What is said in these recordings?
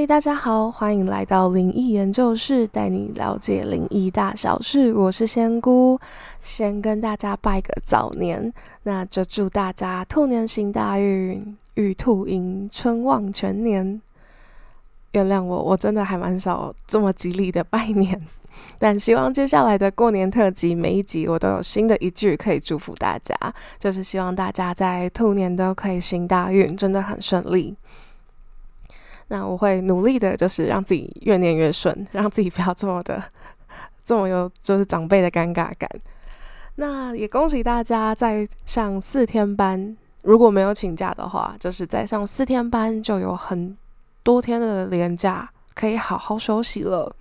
嗨，大家好，欢迎来到灵异研究室，带你了解灵异大小事。我是仙姑，先跟大家拜个早年，那就祝大家兔年行大运，玉兔迎春旺全年。原谅我，我真的还蛮少这么吉利的拜年，但希望接下来的过年特辑每一集我都有新的一句可以祝福大家，就是希望大家在兔年都可以行大运，真的很顺利。那我会努力的，就是让自己越念越顺，让自己不要这么的这么有就是长辈的尴尬感。那也恭喜大家在上四天班，如果没有请假的话，就是在上四天班就有很多天的年假可以好好休息了。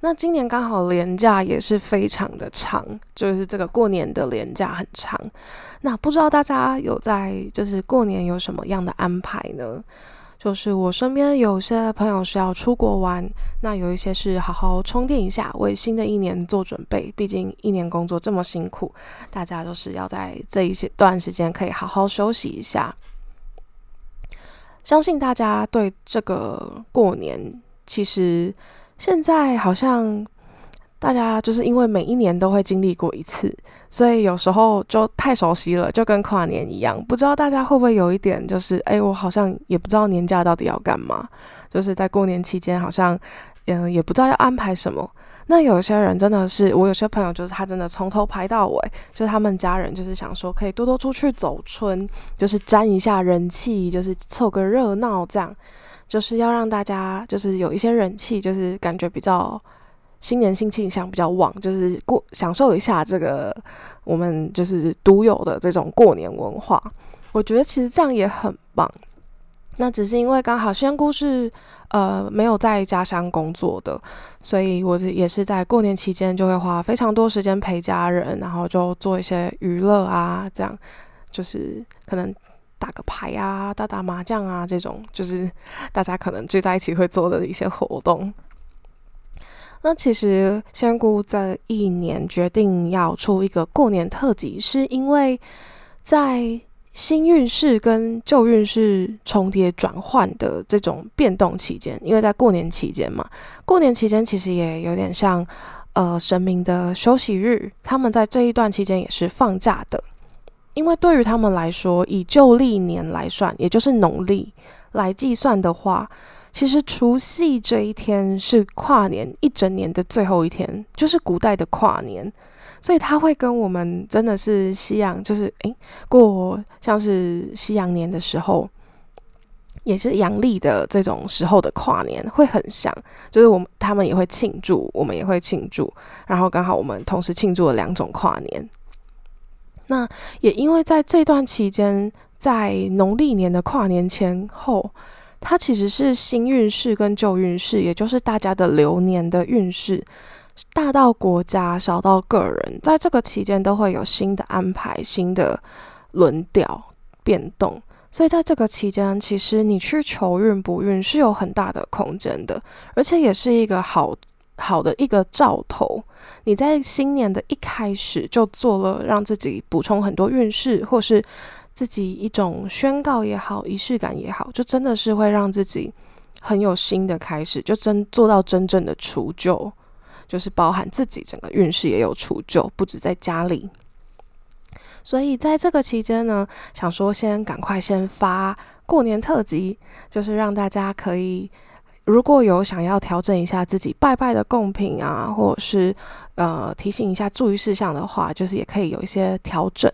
那今年刚好年假也是非常的长，就是这个过年的年假很长。那不知道大家有在就是过年有什么样的安排呢？就是我身边有些朋友是要出国玩，那有一些是好好充电一下，为新的一年做准备。毕竟一年工作这么辛苦，大家都是要在这一些段时间可以好好休息一下。相信大家对这个过年，其实现在好像。大家就是因为每一年都会经历过一次，所以有时候就太熟悉了，就跟跨年一样。不知道大家会不会有一点，就是哎，我好像也不知道年假到底要干嘛，就是在过年期间好像嗯也不知道要安排什么。那有些人真的是，我有些朋友就是他真的从头排到尾，就他们家人就是想说可以多多出去走春，就是沾一下人气，就是凑个热闹，这样就是要让大家就是有一些人气，就是感觉比较。新年新气象比较旺，就是过享受一下这个我们就是独有的这种过年文化。我觉得其实这样也很棒。那只是因为刚好仙姑是呃没有在家乡工作的，所以我也是在过年期间就会花非常多时间陪家人，然后就做一些娱乐啊，这样就是可能打个牌啊、打打麻将啊这种，就是大家可能聚在一起会做的一些活动。那其实仙姑这一年决定要出一个过年特辑，是因为在新运势跟旧运势重叠转换的这种变动期间，因为在过年期间嘛，过年期间其实也有点像呃神明的休息日，他们在这一段期间也是放假的，因为对于他们来说，以旧历年来算，也就是农历来计算的话。其实除夕这一天是跨年一整年的最后一天，就是古代的跨年，所以它会跟我们真的是西洋，就是诶过像是西洋年的时候，也是阳历的这种时候的跨年会很像，就是我们他们也会庆祝，我们也会庆祝，然后刚好我们同时庆祝了两种跨年。那也因为在这段期间，在农历年的跨年前后。它其实是新运势跟旧运势，也就是大家的流年的运势，大到国家，小到个人，在这个期间都会有新的安排、新的轮调变动。所以在这个期间，其实你去求运不运是有很大的空间的，而且也是一个好好的一个兆头。你在新年的一开始就做了让自己补充很多运势，或是。自己一种宣告也好，仪式感也好，就真的是会让自己很有新的开始，就真做到真正的除旧，就是包含自己整个运势也有除旧，不止在家里。所以在这个期间呢，想说先赶快先发过年特辑，就是让大家可以如果有想要调整一下自己拜拜的贡品啊，或者是呃提醒一下注意事项的话，就是也可以有一些调整。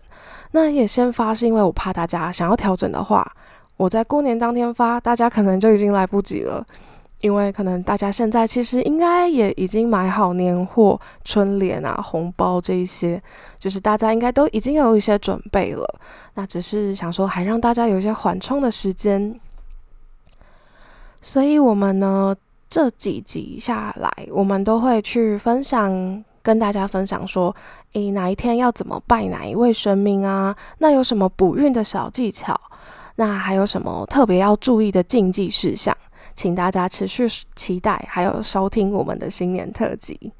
那也先发，是因为我怕大家想要调整的话，我在过年当天发，大家可能就已经来不及了。因为可能大家现在其实应该也已经买好年货、春联啊、红包这一些，就是大家应该都已经有一些准备了。那只是想说，还让大家有一些缓冲的时间。所以，我们呢这几集下来，我们都会去分享。跟大家分享说，诶，哪一天要怎么拜哪一位神明啊？那有什么补运的小技巧？那还有什么特别要注意的禁忌事项？请大家持续期待，还有收听我们的新年特辑。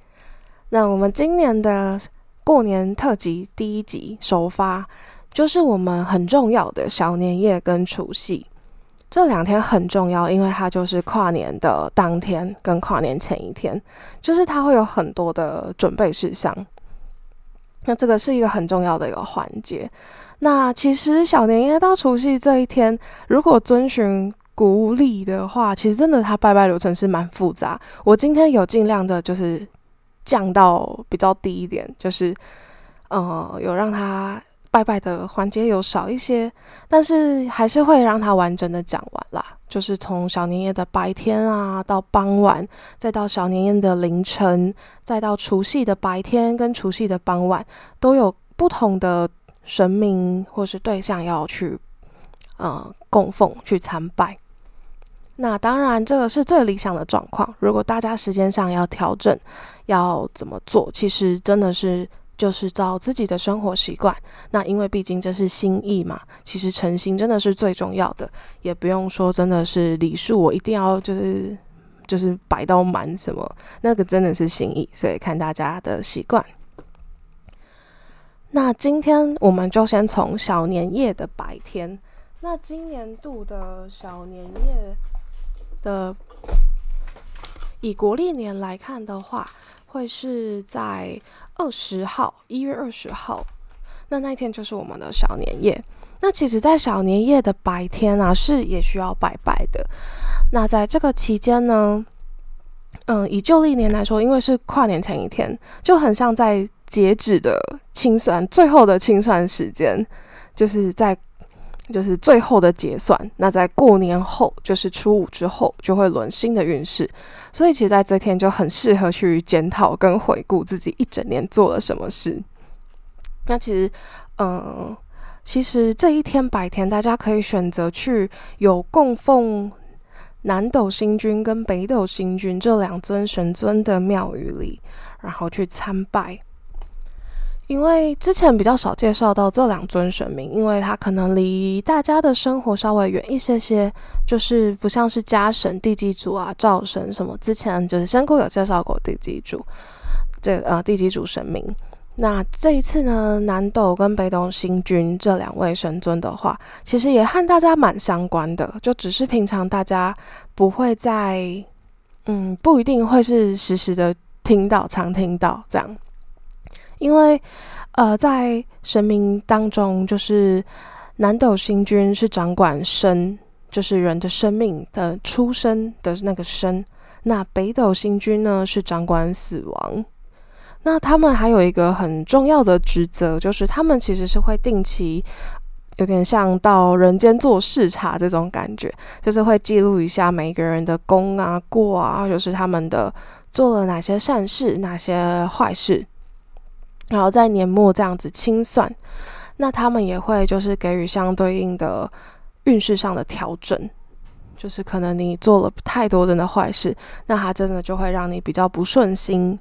那我们今年的过年特辑第一集首发，就是我们很重要的小年夜跟除夕。这两天很重要，因为它就是跨年的当天跟跨年前一天，就是它会有很多的准备事项。那这个是一个很重要的一个环节。那其实小年夜到除夕这一天，如果遵循古礼的话，其实真的它拜拜流程是蛮复杂。我今天有尽量的就是降到比较低一点，就是呃有让它。拜拜的环节有少一些，但是还是会让他完整的讲完啦。就是从小年夜的白天啊，到傍晚，再到小年夜的凌晨，再到除夕的白天跟除夕的傍晚，都有不同的神明或是对象要去呃供奉去参拜。那当然，这个是最理想的状况。如果大家时间上要调整，要怎么做？其实真的是。就是照自己的生活习惯，那因为毕竟这是心意嘛，其实诚心真的是最重要的，也不用说真的是礼数，我一定要就是就是摆到满什么，那个真的是心意，所以看大家的习惯。那今天我们就先从小年夜的白天，那今年度的小年夜的以国历年来看的话。会是在二十号，一月二十号，那那一天就是我们的小年夜。那其实，在小年夜的白天啊，是也需要拜拜的。那在这个期间呢，嗯，以旧历年来说，因为是跨年前一天，就很像在截止的清算，最后的清算时间，就是在。就是最后的结算，那在过年后，就是初五之后，就会轮新的运势。所以，其实在这天就很适合去检讨跟回顾自己一整年做了什么事。那其实，嗯，其实这一天白天，大家可以选择去有供奉南斗星君跟北斗星君这两尊神尊的庙宇里，然后去参拜。因为之前比较少介绍到这两尊神明，因为他可能离大家的生活稍微远一些些，就是不像是家神、地基主啊、灶神什么。之前就是仙姑有介绍过地基主，这呃地基主神明。那这一次呢，南斗跟北斗星君这两位神尊的话，其实也和大家蛮相关的，就只是平常大家不会在，嗯，不一定会是实时的听到、常听到这样。因为，呃，在神明当中，就是南斗星君是掌管生，就是人的生命的出生的那个生；那北斗星君呢是掌管死亡。那他们还有一个很重要的职责，就是他们其实是会定期，有点像到人间做视察这种感觉，就是会记录一下每一个人的功啊、过啊，就是他们的做了哪些善事、哪些坏事。然后在年末这样子清算，那他们也会就是给予相对应的运势上的调整，就是可能你做了太多人的坏事，那他真的就会让你比较不顺心。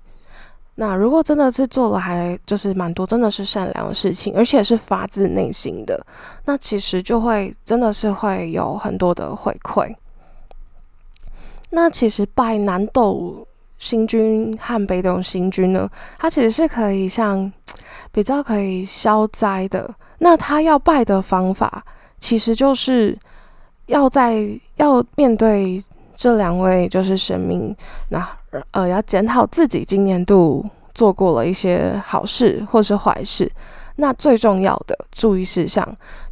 那如果真的是做了还就是蛮多真的是善良的事情，而且是发自内心的，那其实就会真的是会有很多的回馈。那其实拜南斗。星君和北斗星君呢，它其实是可以像比较可以消灾的。那他要拜的方法，其实就是要在要面对这两位就是神明，那呃要检讨自己今年度做过了一些好事或是坏事。那最重要的注意事项，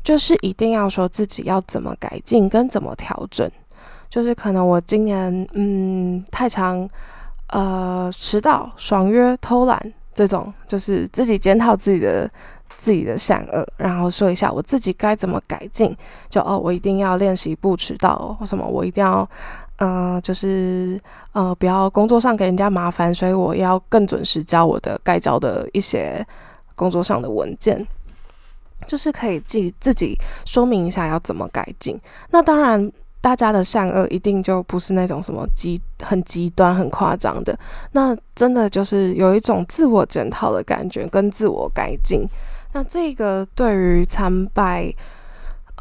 就是一定要说自己要怎么改进跟怎么调整。就是可能我今年嗯太长。呃，迟到、爽约、偷懒这种，就是自己检讨自己的自己的善恶，然后说一下我自己该怎么改进。就哦，我一定要练习不迟到，或什么，我一定要，嗯，就是呃，不要工作上给人家麻烦，所以我要更准时交我的该交的一些工作上的文件，就是可以自己自己说明一下要怎么改进。那当然。大家的善恶一定就不是那种什么极很极端、很夸张的，那真的就是有一种自我检讨的感觉跟自我改进。那这个对于参拜，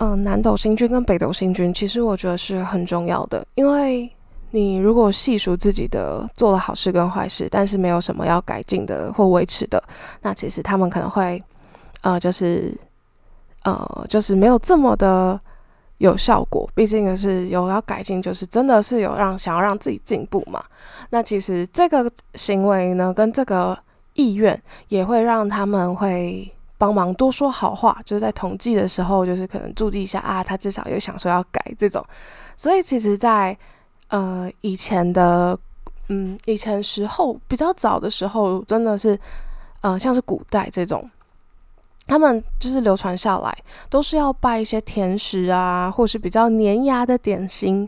嗯，南斗星君跟北斗星君，其实我觉得是很重要的，因为你如果细数自己的做了好事跟坏事，但是没有什么要改进的或维持的，那其实他们可能会，呃，就是，呃，就是没有这么的。有效果，毕竟是有要改进，就是真的是有让想要让自己进步嘛。那其实这个行为呢，跟这个意愿也会让他们会帮忙多说好话，就是在统计的时候，就是可能注意一下啊，他至少有想说要改这种。所以其实，在呃以前的嗯以前时候比较早的时候，真的是呃像是古代这种。他们就是流传下来，都是要拜一些甜食啊，或是比较粘牙的点心，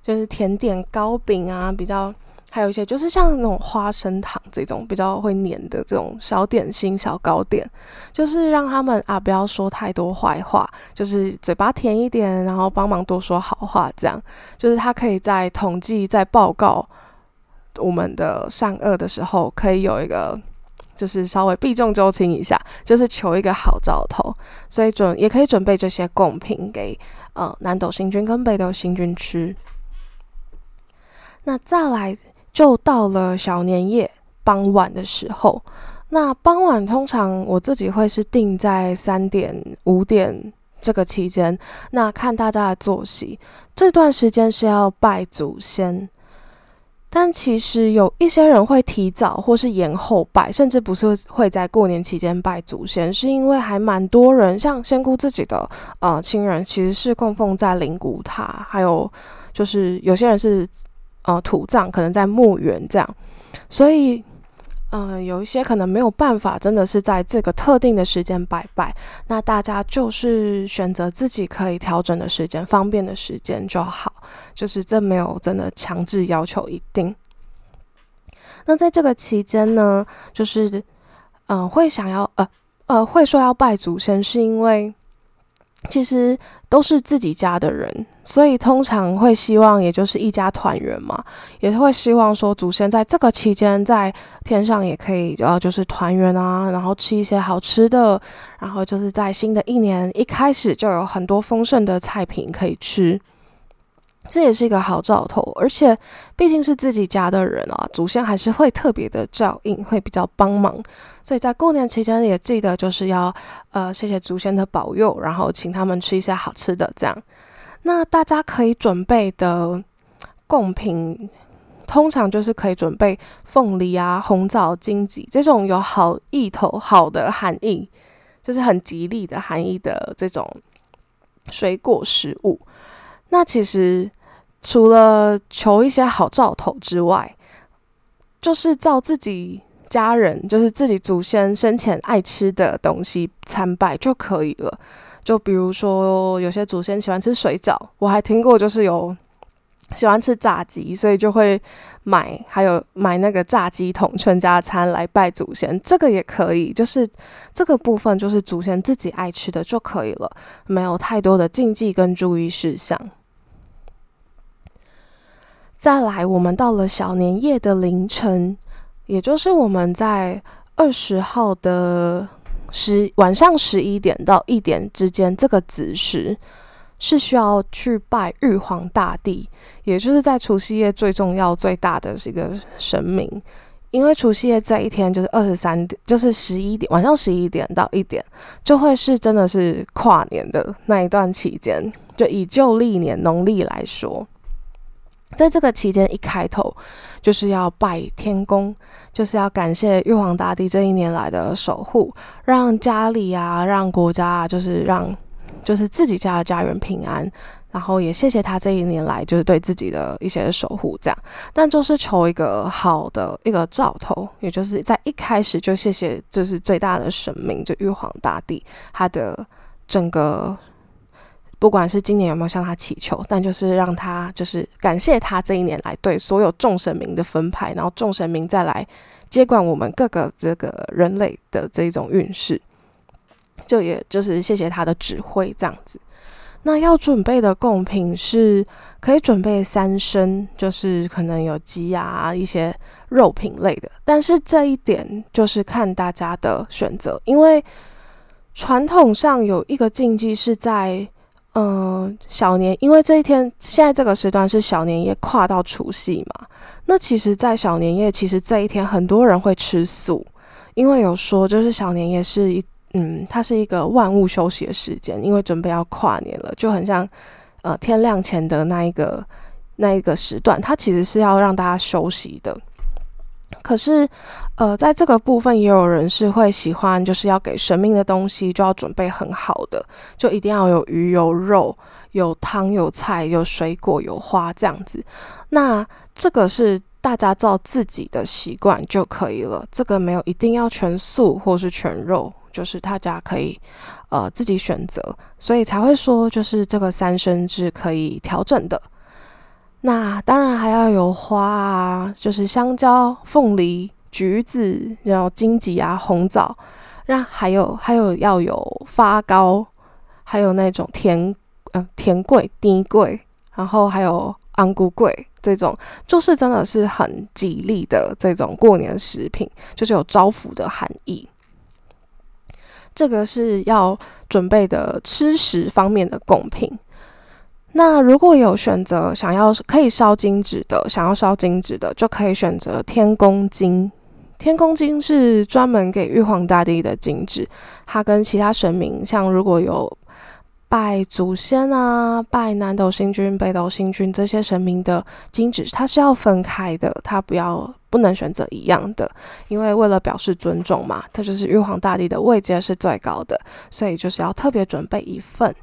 就是甜点糕饼啊，比较还有一些就是像那种花生糖这种比较会粘的这种小点心、小糕点，就是让他们啊不要说太多坏话，就是嘴巴甜一点，然后帮忙多说好话，这样就是他可以在统计、在报告我们的善恶的时候，可以有一个。就是稍微避重就轻一下，就是求一个好兆头，所以准也可以准备这些贡品给呃南斗星君跟北斗星君吃。那再来就到了小年夜傍晚的时候，那傍晚通常我自己会是定在三点五点这个期间，那看大家的作息，这段时间是要拜祖先。但其实有一些人会提早或是延后拜，甚至不是会在过年期间拜祖先，是因为还蛮多人，像仙姑自己的呃亲人，其实是供奉在灵骨塔，还有就是有些人是呃土葬，可能在墓园这样，所以。嗯，有一些可能没有办法，真的是在这个特定的时间拜拜。那大家就是选择自己可以调整的时间，方便的时间就好。就是这没有真的强制要求一定。那在这个期间呢，就是嗯，会想要呃呃，会说要拜祖先，是因为。其实都是自己家的人，所以通常会希望，也就是一家团圆嘛，也会希望说祖先在这个期间在天上也可以，呃，就是团圆啊，然后吃一些好吃的，然后就是在新的一年一开始就有很多丰盛的菜品可以吃。这也是一个好兆头，而且毕竟是自己家的人啊，祖先还是会特别的照应，会比较帮忙。所以在过年期间也记得就是要呃谢谢祖先的保佑，然后请他们吃一些好吃的。这样，那大家可以准备的贡品，通常就是可以准备凤梨啊、红枣、荆棘这种有好意头、好的含义，就是很吉利的含义的这种水果食物。那其实。除了求一些好兆头之外，就是照自己家人，就是自己祖先生前爱吃的东西参拜就可以了。就比如说，有些祖先喜欢吃水饺，我还听过，就是有喜欢吃炸鸡，所以就会买，还有买那个炸鸡桶全家餐来拜祖先，这个也可以。就是这个部分，就是祖先自己爱吃的就可以了，没有太多的禁忌跟注意事项。再来，我们到了小年夜的凌晨，也就是我们在二十号的十晚上十一点到一点之间，这个子时是需要去拜玉皇大帝，也就是在除夕夜最重要、最大的一个神明。因为除夕夜这一天就是二十三点，就是十一点晚上十一点到一点，就会是真的是跨年的那一段期间。就以旧历年农历来说。在这个期间，一开头就是要拜天公，就是要感谢玉皇大帝这一年来的守护，让家里啊，让国家啊，就是让就是自己家的家人平安，然后也谢谢他这一年来就是对自己的一些守护，这样。但就是求一个好的一个兆头，也就是在一开始就谢谢，就是最大的神明，就玉皇大帝，他的整个。不管是今年有没有向他祈求，但就是让他就是感谢他这一年来对所有众神明的分派，然后众神明再来接管我们各个这个人类的这种运势，就也就是谢谢他的指挥这样子。那要准备的贡品是可以准备三升，就是可能有鸡啊一些肉品类的，但是这一点就是看大家的选择，因为传统上有一个禁忌是在。嗯，小年，因为这一天现在这个时段是小年夜跨到除夕嘛，那其实，在小年夜，其实这一天很多人会吃素，因为有说就是小年夜是一，嗯，它是一个万物休息的时间，因为准备要跨年了，就很像呃天亮前的那一个那一个时段，它其实是要让大家休息的。可是，呃，在这个部分也有人是会喜欢，就是要给神明的东西就要准备很好的，就一定要有鱼、有肉、有汤、有菜、有水果、有花这样子。那这个是大家照自己的习惯就可以了，这个没有一定要全素或是全肉，就是大家可以呃自己选择，所以才会说就是这个三生制可以调整的。那当然还要有花啊，就是香蕉、凤梨、橘子，然后荆棘啊、红枣，那还有还有要有发糕，还有那种甜嗯甜桂、低桂，然后还有安菇桂这种，就是真的是很吉利的这种过年食品，就是有招福的含义。这个是要准备的吃食方面的贡品。那如果有选择想要可以烧金纸的，想要烧金纸的，就可以选择天公金。天公金是专门给玉皇大帝的金纸，它跟其他神明，像如果有拜祖先啊、拜南斗星君、北斗星君这些神明的金纸，它是要分开的，它不要不能选择一样的，因为为了表示尊重嘛，它就是玉皇大帝的位阶是最高的，所以就是要特别准备一份。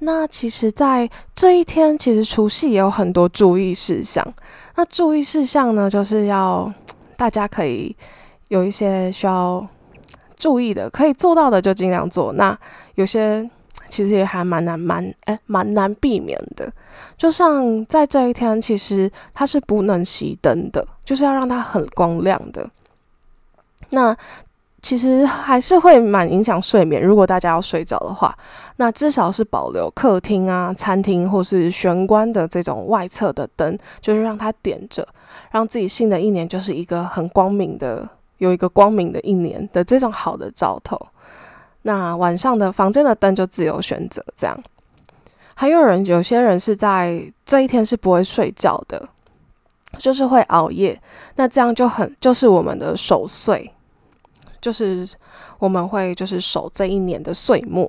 那其实，在这一天，其实除夕也有很多注意事项。那注意事项呢，就是要大家可以有一些需要注意的，可以做到的就尽量做。那有些其实也还蛮难，蛮哎蛮难避免的。就像在这一天，其实它是不能熄灯的，就是要让它很光亮的。那其实还是会蛮影响睡眠。如果大家要睡着的话，那至少是保留客厅啊、餐厅或是玄关的这种外侧的灯，就是让它点着，让自己新的一年就是一个很光明的，有一个光明的一年的这种好的兆头。那晚上的房间的灯就自由选择，这样。还有人，有些人是在这一天是不会睡觉的，就是会熬夜。那这样就很就是我们的守岁。就是我们会就是守这一年的岁末，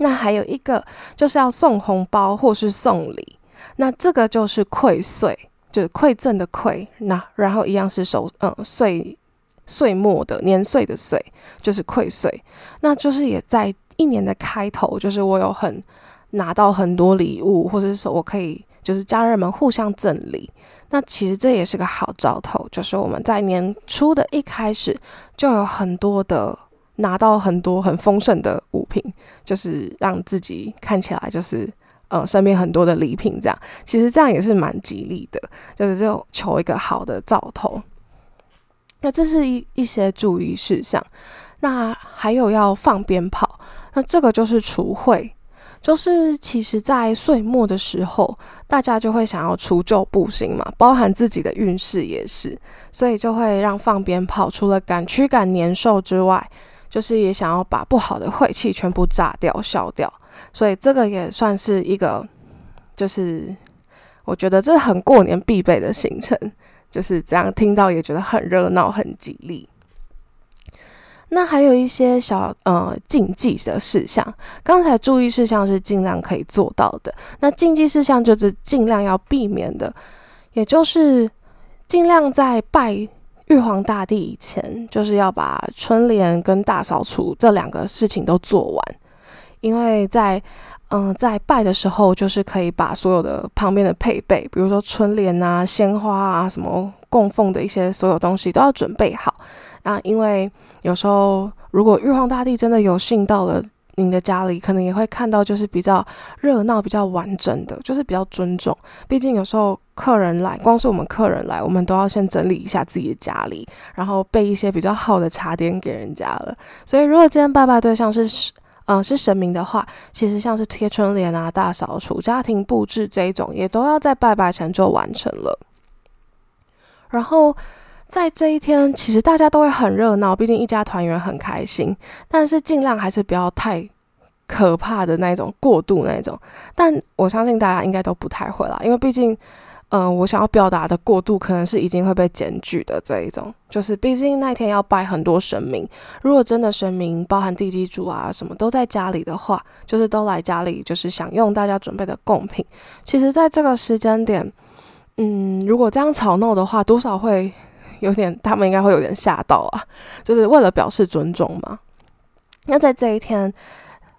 那还有一个就是要送红包或是送礼，那这个就是馈岁，就是馈赠的馈，那然后一样是守嗯岁岁末的年岁的岁，就是馈岁，那就是也在一年的开头，就是我有很拿到很多礼物，或者是说我可以就是家人们互相赠礼。那其实这也是个好兆头，就是我们在年初的一开始就有很多的拿到很多很丰盛的物品，就是让自己看起来就是呃身边很多的礼品这样，其实这样也是蛮吉利的，就是就求一个好的兆头。那这是一一些注意事项，那还有要放鞭炮，那这个就是除秽。就是其实，在岁末的时候，大家就会想要除旧布新嘛，包含自己的运势也是，所以就会让放鞭炮，除了赶驱赶年兽之外，就是也想要把不好的晦气全部炸掉、消掉。所以这个也算是一个，就是我觉得这很过年必备的行程，就是这样听到也觉得很热闹、很吉利。那还有一些小呃禁忌的事项，刚才注意事项是尽量可以做到的，那禁忌事项就是尽量要避免的，也就是尽量在拜玉皇大帝以前，就是要把春联跟大扫除这两个事情都做完，因为在嗯在拜的时候，就是可以把所有的旁边的配备，比如说春联啊、鲜花啊、什么供奉的一些所有东西都要准备好。啊，因为有时候如果玉皇大帝真的有幸到了您的家里，可能也会看到就是比较热闹、比较完整的，就是比较尊重。毕竟有时候客人来，光是我们客人来，我们都要先整理一下自己的家里，然后备一些比较好的茶点给人家了。所以如果今天拜拜对象是嗯是神明的话，其实像是贴春联啊、大扫除、家庭布置这一种，也都要在拜拜前就完成了。然后。在这一天，其实大家都会很热闹，毕竟一家团圆很开心。但是尽量还是不要太可怕的那种过度那种。但我相信大家应该都不太会啦，因为毕竟，嗯，我想要表达的过度可能是已经会被检举的这一种，就是毕竟那天要拜很多神明，如果真的神明包含地基主啊什么都在家里的话，就是都来家里就是享用大家准备的贡品。其实，在这个时间点，嗯，如果这样吵闹的话，多少会 有点，他们应该会有点吓到啊，就是为了表示尊重嘛。那在这一天。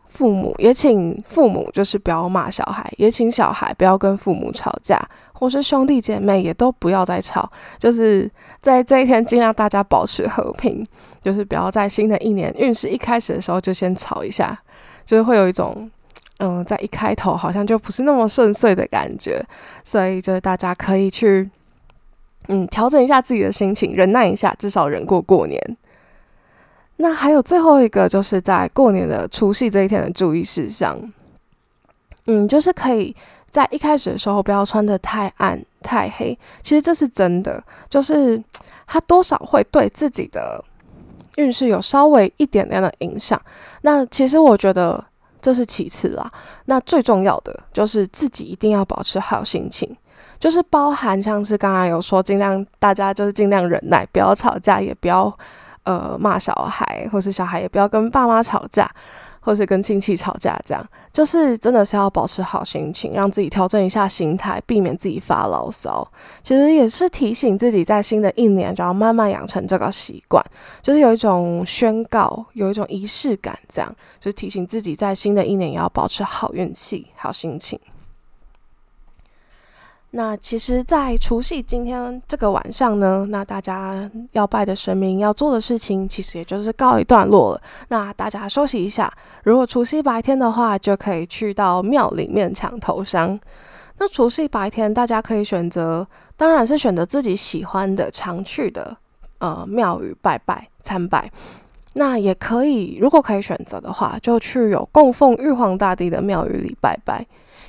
父母也请父母就是不要骂小孩，也请小孩不要跟父母吵架，或是兄弟姐妹也都不要再吵。就是在这一天，尽量大家保持和平，就是不要在新的一年运势一开始的时候就先吵一下，就是会有一种嗯，在一开头好像就不是那么顺遂的感觉。所以就是大家可以去嗯调整一下自己的心情，忍耐一下，至少忍过过年。那还有最后一个，就是在过年的除夕这一天的注意事项，嗯，就是可以在一开始的时候不要穿的太暗太黑。其实这是真的，就是它多少会对自己的运势有稍微一点点的影响。那其实我觉得这是其次啦，那最重要的就是自己一定要保持好心情，就是包含像是刚刚有说，尽量大家就是尽量忍耐，不要吵架，也不要。呃，骂小孩，或是小孩也不要跟爸妈吵架，或是跟亲戚吵架，这样就是真的是要保持好心情，让自己调整一下心态，避免自己发牢骚。其实也是提醒自己，在新的一年就要慢慢养成这个习惯，就是有一种宣告，有一种仪式感，这样就是提醒自己，在新的一年也要保持好运气、好心情。那其实，在除夕今天这个晚上呢，那大家要拜的神明要做的事情，其实也就是告一段落了。那大家休息一下，如果除夕白天的话，就可以去到庙里面抢头香。那除夕白天，大家可以选择，当然是选择自己喜欢的、常去的呃庙宇拜拜参拜。那也可以，如果可以选择的话，就去有供奉玉皇大帝的庙宇里拜拜。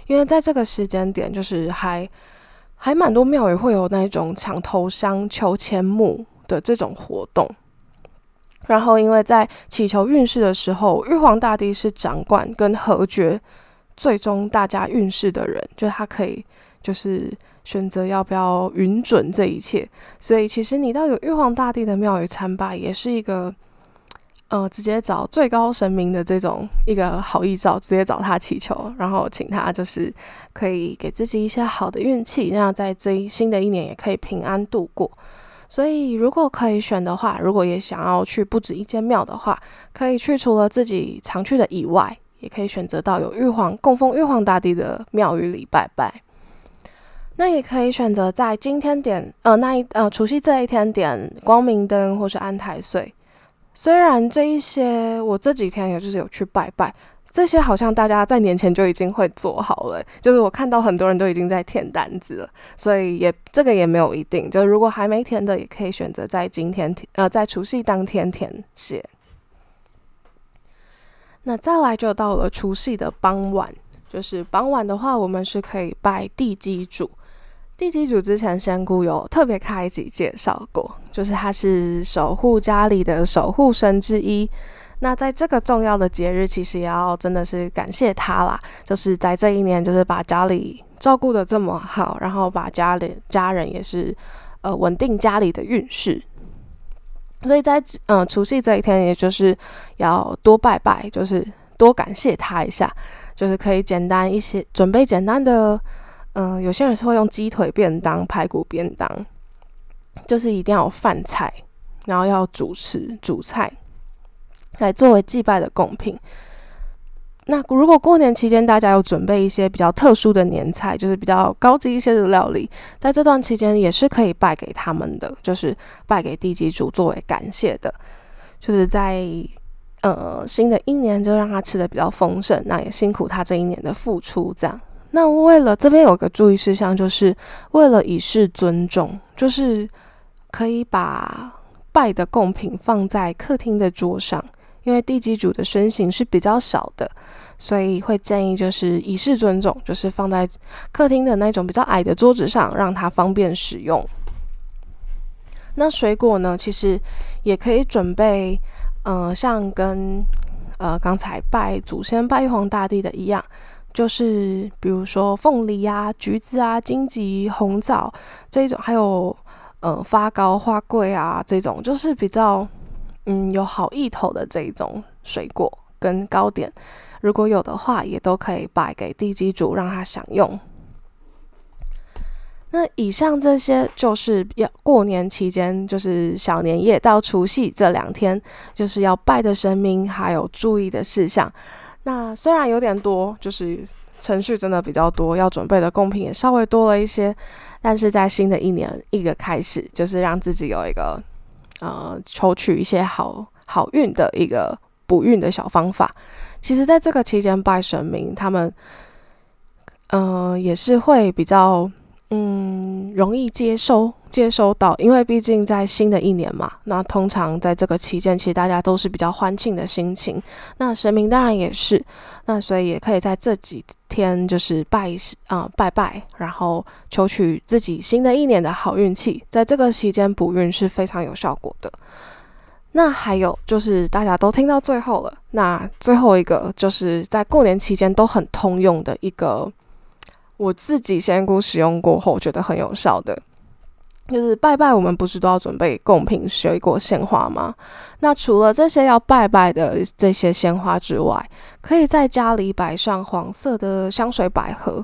因为在这个时间点，就是还还蛮多庙宇会有那种抢头香、求签木的这种活动。然后，因为在祈求运势的时候，玉皇大帝是掌管跟和决最终大家运势的人，就他可以就是选择要不要允准这一切。所以，其实你到有玉皇大帝的庙宇参拜，也是一个。呃，直接找最高神明的这种一个好意照，直接找他祈求，然后请他就是可以给自己一些好的运气，那样在这一新的一年也可以平安度过。所以，如果可以选的话，如果也想要去不止一间庙的话，可以去除了自己常去的以外，也可以选择到有玉皇供奉玉皇大帝的庙宇里拜拜。那也可以选择在今天点呃那一呃除夕这一天点光明灯或是安太岁。虽然这一些我这几天也就是有去拜拜，这些好像大家在年前就已经会做好了，就是我看到很多人都已经在填单子了，所以也这个也没有一定，就如果还没填的，也可以选择在今天填，呃，在除夕当天填写。那再来就到了除夕的傍晚，就是傍晚的话，我们是可以拜地基主。地基主之前仙姑有特别开一集介绍过，就是他是守护家里的守护神之一。那在这个重要的节日，其实也要真的是感谢他啦，就是在这一年，就是把家里照顾的这么好，然后把家里家人也是呃稳定家里的运势。所以在嗯除夕这一天，也就是要多拜拜，就是多感谢他一下，就是可以简单一些准备简单的。嗯，有些人是会用鸡腿便当、排骨便当，就是一定要有饭菜，然后要主食、主菜来作为祭拜的贡品。那如果过年期间大家有准备一些比较特殊的年菜，就是比较高级一些的料理，在这段期间也是可以拜给他们的，就是拜给地基主作为感谢的，就是在呃新的一年就让他吃的比较丰盛，那也辛苦他这一年的付出，这样。那为了这边有个注意事项，就是为了以示尊重，就是可以把拜的贡品放在客厅的桌上，因为地基主的身形是比较小的，所以会建议就是以示尊重，就是放在客厅的那种比较矮的桌子上，让它方便使用。那水果呢，其实也可以准备，嗯，像跟呃刚才拜祖先、拜玉皇大帝的一样。就是比如说凤梨啊、橘子啊、荆棘、红枣这一种，还有呃发糕、花桂啊这种，就是比较嗯有好意头的这一种水果跟糕点，如果有的话，也都可以摆给地基主让他享用。那以上这些就是要过年期间，就是小年夜到除夕这两天，就是要拜的神明，还有注意的事项。那虽然有点多，就是程序真的比较多，要准备的贡品也稍微多了一些，但是在新的一年一个开始，就是让自己有一个呃抽取一些好好运的一个补运的小方法。其实，在这个期间拜神明，他们嗯也是会比较。嗯，容易接收接收到，因为毕竟在新的一年嘛，那通常在这个期间，其实大家都是比较欢庆的心情。那神明当然也是，那所以也可以在这几天就是拜啊拜拜，然后求取自己新的一年的好运气，在这个期间补运是非常有效果的。那还有就是大家都听到最后了，那最后一个就是在过年期间都很通用的一个。我自己仙姑使用过后，觉得很有效的，就是拜拜，我们不是都要准备贡品、水果、鲜花吗？那除了这些要拜拜的这些鲜花之外，可以在家里摆上黄色的香水百合。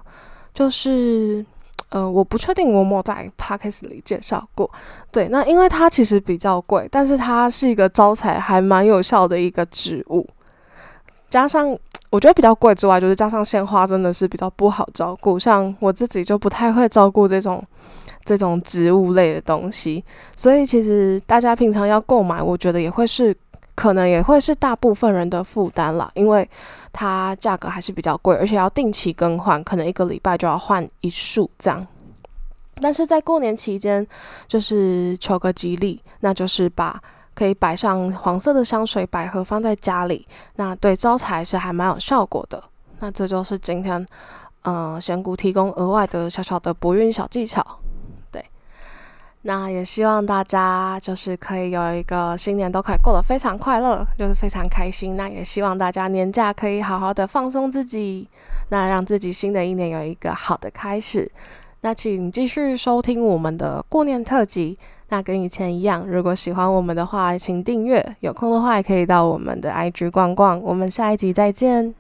就是，呃，我不确定我有没有在 p a c k a g e 里介绍过。对，那因为它其实比较贵，但是它是一个招财还蛮有效的一个植物，加上。我觉得比较贵之外，就是加上鲜花真的是比较不好照顾，像我自己就不太会照顾这种这种植物类的东西，所以其实大家平常要购买，我觉得也会是可能也会是大部分人的负担啦，因为它价格还是比较贵，而且要定期更换，可能一个礼拜就要换一束这样。但是在过年期间，就是求个吉利，那就是把。可以摆上黄色的香水百合放在家里，那对招财是还蛮有效果的。那这就是今天，嗯，选股提供额外的小小的博运小技巧。对，那也希望大家就是可以有一个新年都可以过得非常快乐，就是非常开心。那也希望大家年假可以好好的放松自己，那让自己新的一年有一个好的开始。那请继续收听我们的过年特辑。那跟以前一样，如果喜欢我们的话，请订阅。有空的话，也可以到我们的 IG 逛逛。我们下一集再见。